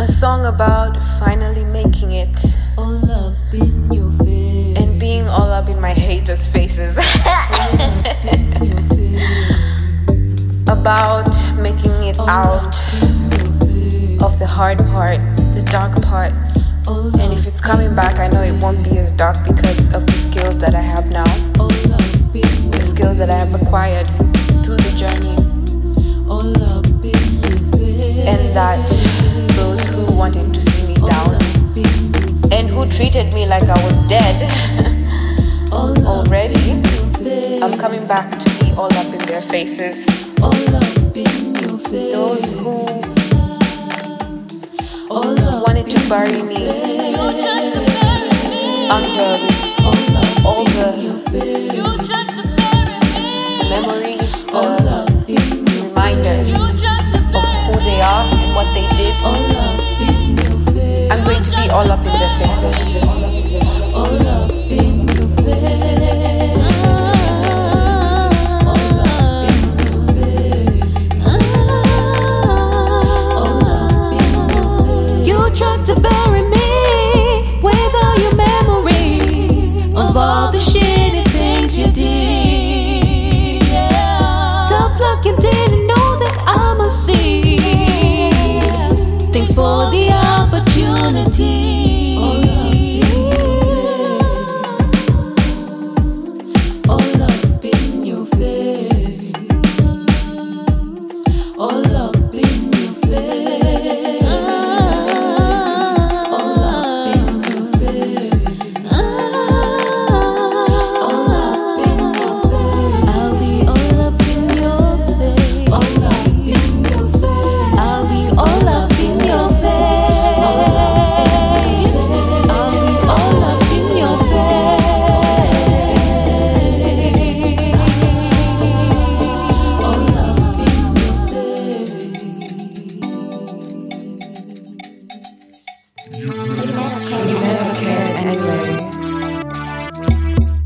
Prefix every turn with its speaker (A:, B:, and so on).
A: A song about finally making it
B: All up in your face.
A: and being all up in my haters' faces.
B: in your face.
A: about making it out
B: In your face.
A: of the hard part, the dark part.
B: All
A: And if it's coming back, I know it won't be as dark because of the skills that I have now,
B: all up in
A: the skills that I have acquired through the journey,
B: all up in your face.
A: and that treated me like I was dead already,
B: in your face.
A: I'm coming back to be all up in their faces.
B: All up in your.
A: Those who wanted to bury me under
B: all up
A: all the memories,
B: All
A: the
B: up in your
A: reminders of who they are and what they did.
B: all up in your face.
A: I'm going to be all up in their faces.
C: Tried to bury me
D: anyway.